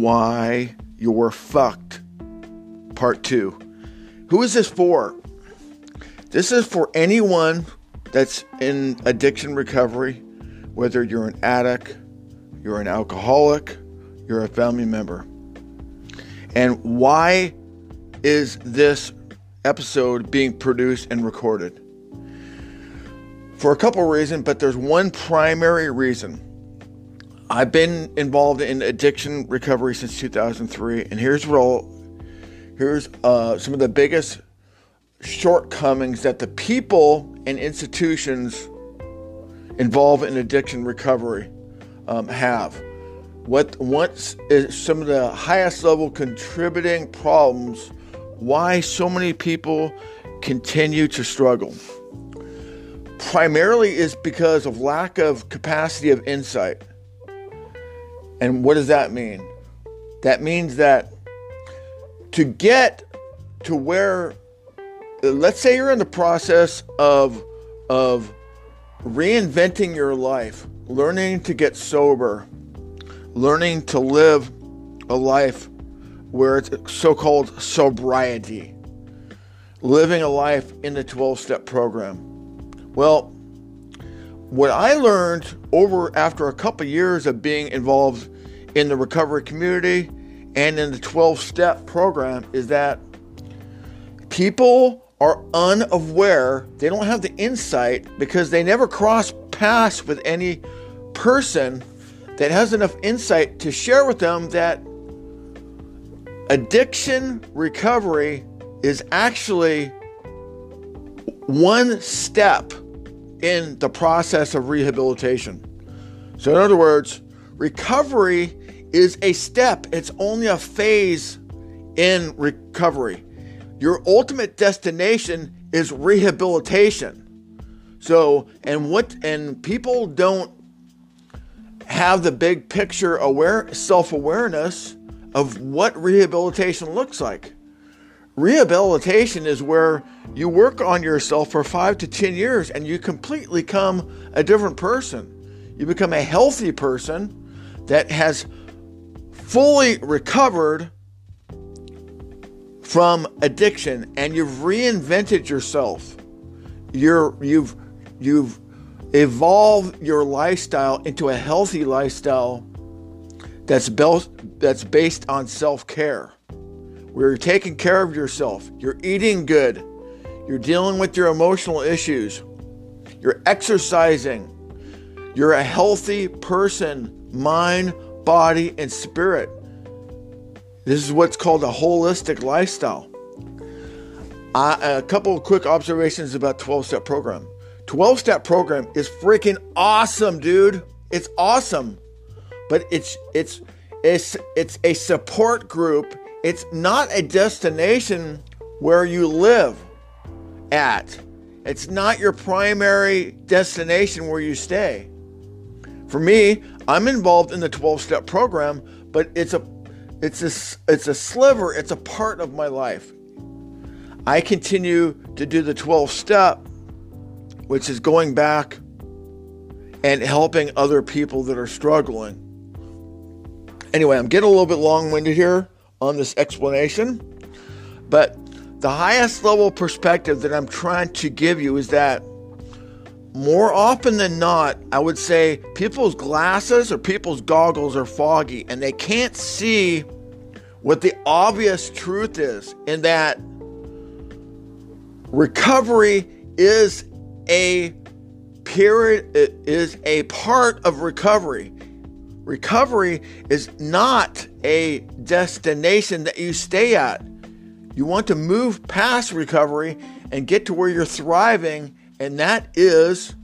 why you're fucked. Part two. Who is this for? This is for anyone that's in addiction recovery, whether you're an addict, you're an alcoholic, you're a family member. And why is this episode being produced and recorded? For a couple reasons, but there's one primary reason. I've been involved in addiction recovery since 2003, and here's I'll, here's uh, some of the biggest shortcomings that the people and institutions involved in addiction recovery um, have. What what is some of the highest level contributing problems? Why so many people continue to struggle? Primarily is because of lack of capacity of insight. And what does that mean? That means that to get to where let's say you're in the process of of reinventing your life, learning to get sober, learning to live a life where it's so-called sobriety, living a life in the 12-step program. Well, what I learned over after a couple years of being involved in the recovery community and in the 12 step program is that people are unaware, they don't have the insight because they never cross paths with any person that has enough insight to share with them that addiction recovery is actually one step in the process of rehabilitation. So, in other words, recovery is a step, it's only a phase in recovery. Your ultimate destination is rehabilitation. So, and what, and people don't have the big picture aware self awareness of what rehabilitation looks like. Rehabilitation is where you work on yourself for five to 10 years and you completely become a different person. You become a healthy person that has fully recovered from addiction and you've reinvented yourself. You're, you've, you've evolved your lifestyle into a healthy lifestyle that's, built, that's based on self care where you're taking care of yourself, you're eating good, you're dealing with your emotional issues, you're exercising, you're a healthy person, mind, body, and spirit. This is what's called a holistic lifestyle. A couple of quick observations about 12 step program. 12 step program is freaking awesome, dude. It's awesome. But it's it's it's it's a support group it's not a destination where you live at. It's not your primary destination where you stay. For me, I'm involved in the 12-step program, but it's a it's a it's a sliver, it's a part of my life. I continue to do the 12 step which is going back and helping other people that are struggling. Anyway, I'm getting a little bit long-winded here on this explanation, but the highest level perspective that I'm trying to give you is that more often than not, I would say people's glasses or people's goggles are foggy and they can't see what the obvious truth is in that recovery is a period it is a part of recovery Recovery is not a destination that you stay at. You want to move past recovery and get to where you're thriving, and that is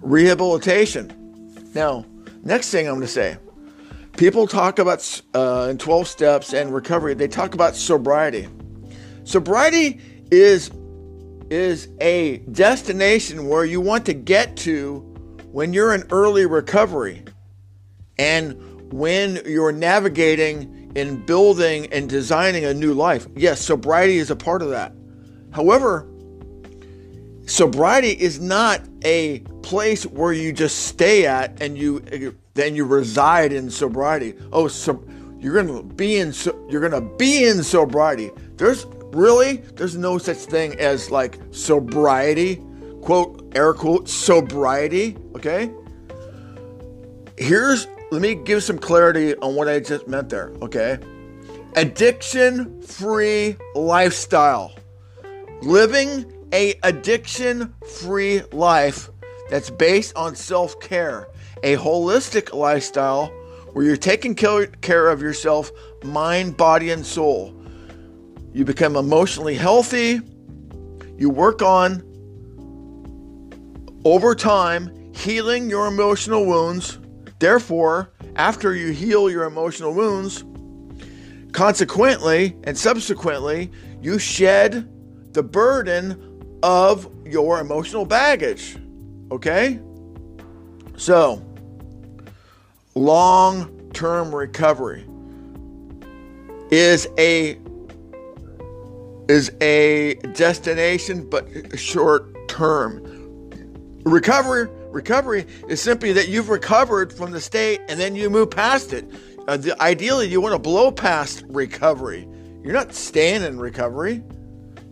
rehabilitation. Now, next thing I'm going to say people talk about uh, in 12 steps and recovery, they talk about sobriety. Sobriety is is a destination where you want to get to when you're in early recovery. And when you're navigating and building and designing a new life, yes, sobriety is a part of that. However, sobriety is not a place where you just stay at and you then you reside in sobriety. Oh, so you're gonna be in so, you're gonna be in sobriety. There's really there's no such thing as like sobriety, quote air quote sobriety. Okay. Here's let me give some clarity on what I just meant there. Okay. Addiction free lifestyle. Living a addiction free life that's based on self care, a holistic lifestyle where you're taking care of yourself, mind, body, and soul. You become emotionally healthy. You work on, over time, healing your emotional wounds. Therefore, after you heal your emotional wounds, consequently and subsequently, you shed the burden of your emotional baggage. Okay? So, long term recovery is a is a destination but short term recovery recovery is simply that you've recovered from the state and then you move past it uh, the, ideally you want to blow past recovery you're not staying in recovery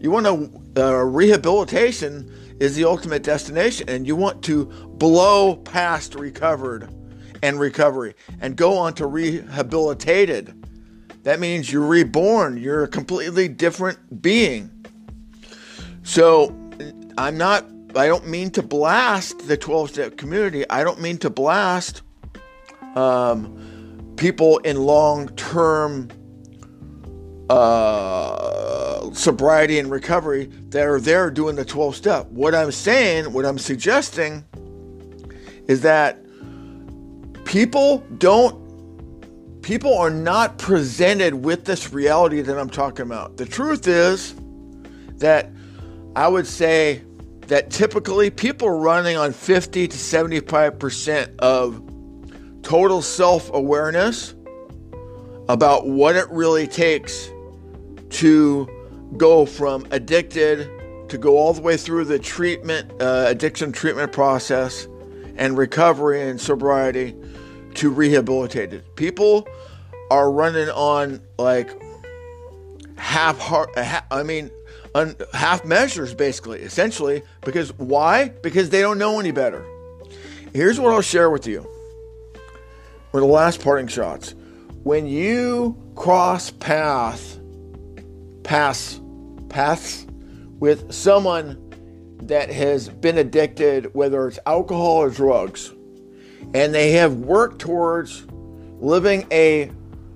you want to uh, rehabilitation is the ultimate destination, and you want to blow past recovered and recovery and go on to rehabilitated. That means you're reborn. You're a completely different being. So I'm not. I don't mean to blast the 12 step community. I don't mean to blast um, people in long term uh, sobriety and recovery that are there doing the 12 step. What I'm saying, what I'm suggesting is that people don't people are not presented with this reality that I'm talking about. The truth is that I would say that typically people are running on 50 to 75% of total self awareness about what it really takes to go from addicted to go all the way through the treatment, uh, addiction treatment process and recovery and sobriety to rehabilitated. People are running on like half heart, I mean, on half measures basically, essentially, because why? Because they don't know any better. Here's what I'll share with you. With the last parting shots. When you cross path pass paths with someone that has been addicted, whether it's alcohol or drugs, and they have worked towards living a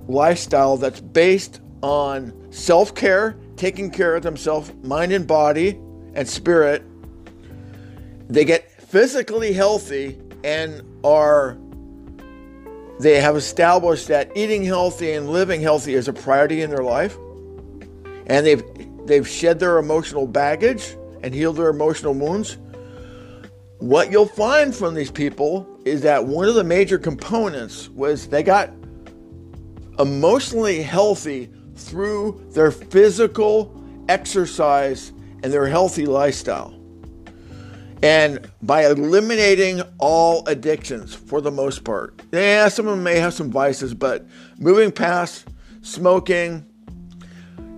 lifestyle that's based on self care, taking care of themselves, mind and body and spirit. They get physically healthy and are they have established that eating healthy and living healthy is a priority in their life and they've they've shed their emotional baggage and healed their emotional wounds what you'll find from these people is that one of the major components was they got emotionally healthy through their physical exercise and their healthy lifestyle. And by eliminating all addictions for the most part, yeah, some of them may have some vices, but moving past smoking,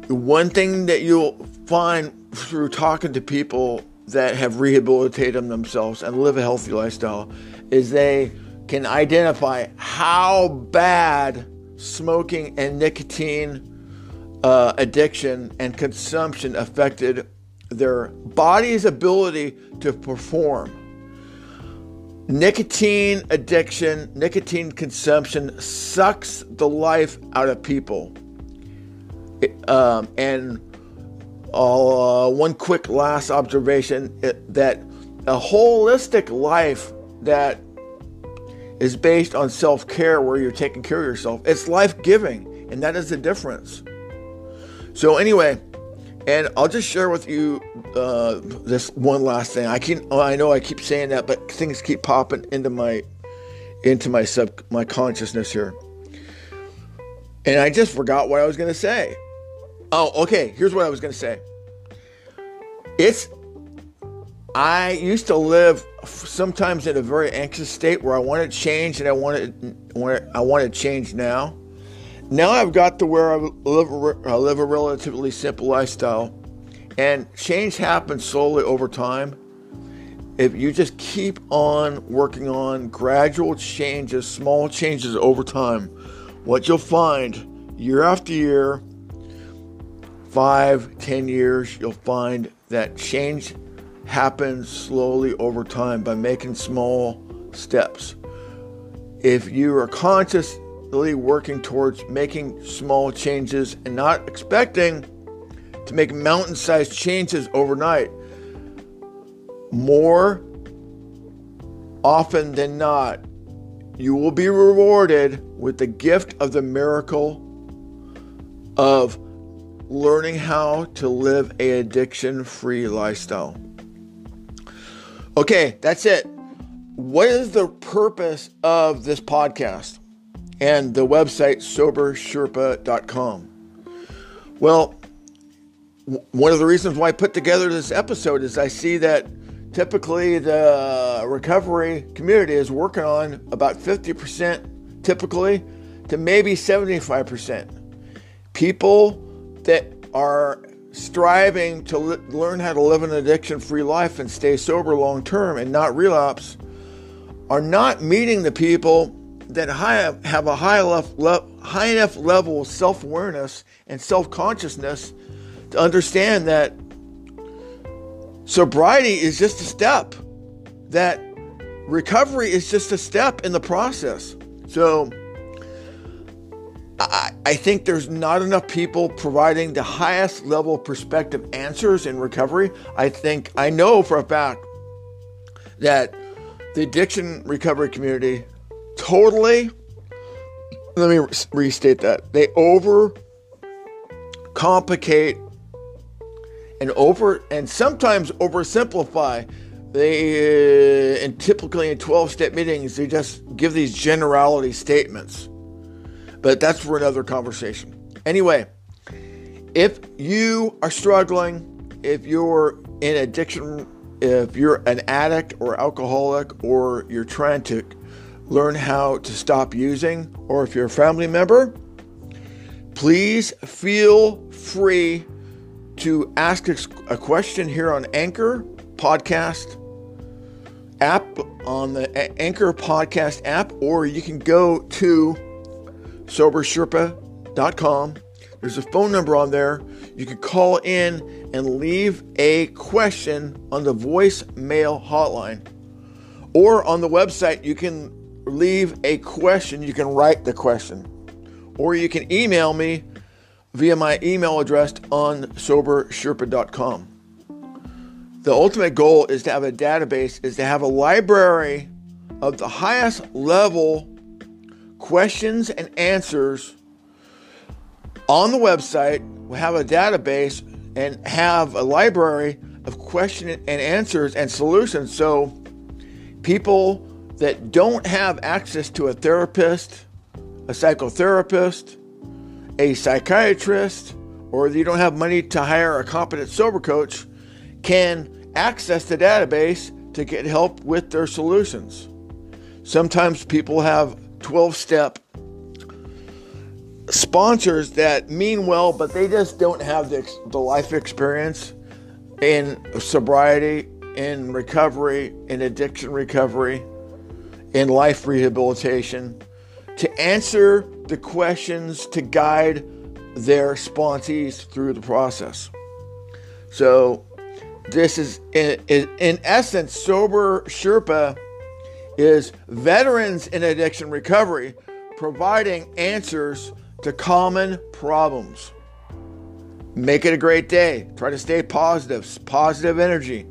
the one thing that you'll find through talking to people that have rehabilitated themselves and live a healthy lifestyle is they can identify how bad smoking and nicotine uh, addiction and consumption affected their body's ability to perform. Nicotine addiction, nicotine consumption sucks the life out of people. Um, and uh, one quick last observation it, that a holistic life that is based on self care, where you're taking care of yourself, it's life giving, and that is the difference. So, anyway, and I'll just share with you uh, this one last thing. I can I know I keep saying that, but things keep popping into my into my sub my consciousness here, and I just forgot what I was going to say. Oh, okay. Here's what I was going to say. It's I used to live sometimes in a very anxious state where I wanted to change and I wanted I wanted to change now. Now I've got to where I live, I live a relatively simple lifestyle, and change happens slowly over time. If you just keep on working on gradual changes, small changes over time, what you'll find year after year, five, ten years, you'll find that change happens slowly over time by making small steps. If you are conscious really working towards making small changes and not expecting to make mountain sized changes overnight. More often than not, you will be rewarded with the gift of the miracle of learning how to live a addiction free lifestyle. Okay, that's it. What is the purpose of this podcast? And the website sobersherpa.com. Well, one of the reasons why I put together this episode is I see that typically the recovery community is working on about 50% typically to maybe 75%. People that are striving to learn how to live an addiction free life and stay sober long term and not relapse are not meeting the people that have a high enough, high enough level of self awareness and self consciousness to understand that sobriety is just a step, that recovery is just a step in the process. So, I, I think there's not enough people providing the highest level perspective answers in recovery. I think I know for a fact that the addiction recovery community totally. Let me restate that. They over complicate and over and sometimes oversimplify. They uh, and typically in 12 step meetings they just give these generality statements. But that's for another conversation. Anyway if you are struggling if you're in addiction if you're an addict or alcoholic or you're trying to learn how to stop using, or if you're a family member, please feel free to ask a question here on Anchor podcast app on the Anchor podcast app, or you can go to sobersherpa.com. There's a phone number on there. You can call in and leave a question on the voicemail hotline. Or on the website, you can leave a question, you can write the question. Or you can email me via my email address on sobersherpa.com. The ultimate goal is to have a database, is to have a library of the highest level questions and answers on the website. We have a database and have a library of question and answers and solutions so people that don't have access to a therapist, a psychotherapist, a psychiatrist, or you don't have money to hire a competent sober coach can access the database to get help with their solutions. Sometimes people have 12 step sponsors that mean well, but they just don't have the, the life experience in sobriety, in recovery, in addiction recovery in life rehabilitation to answer the questions to guide their sponsees through the process. So, this is in, in essence, Sober Sherpa is veterans in addiction recovery providing answers to common problems. Make it a great day. Try to stay positive, positive energy.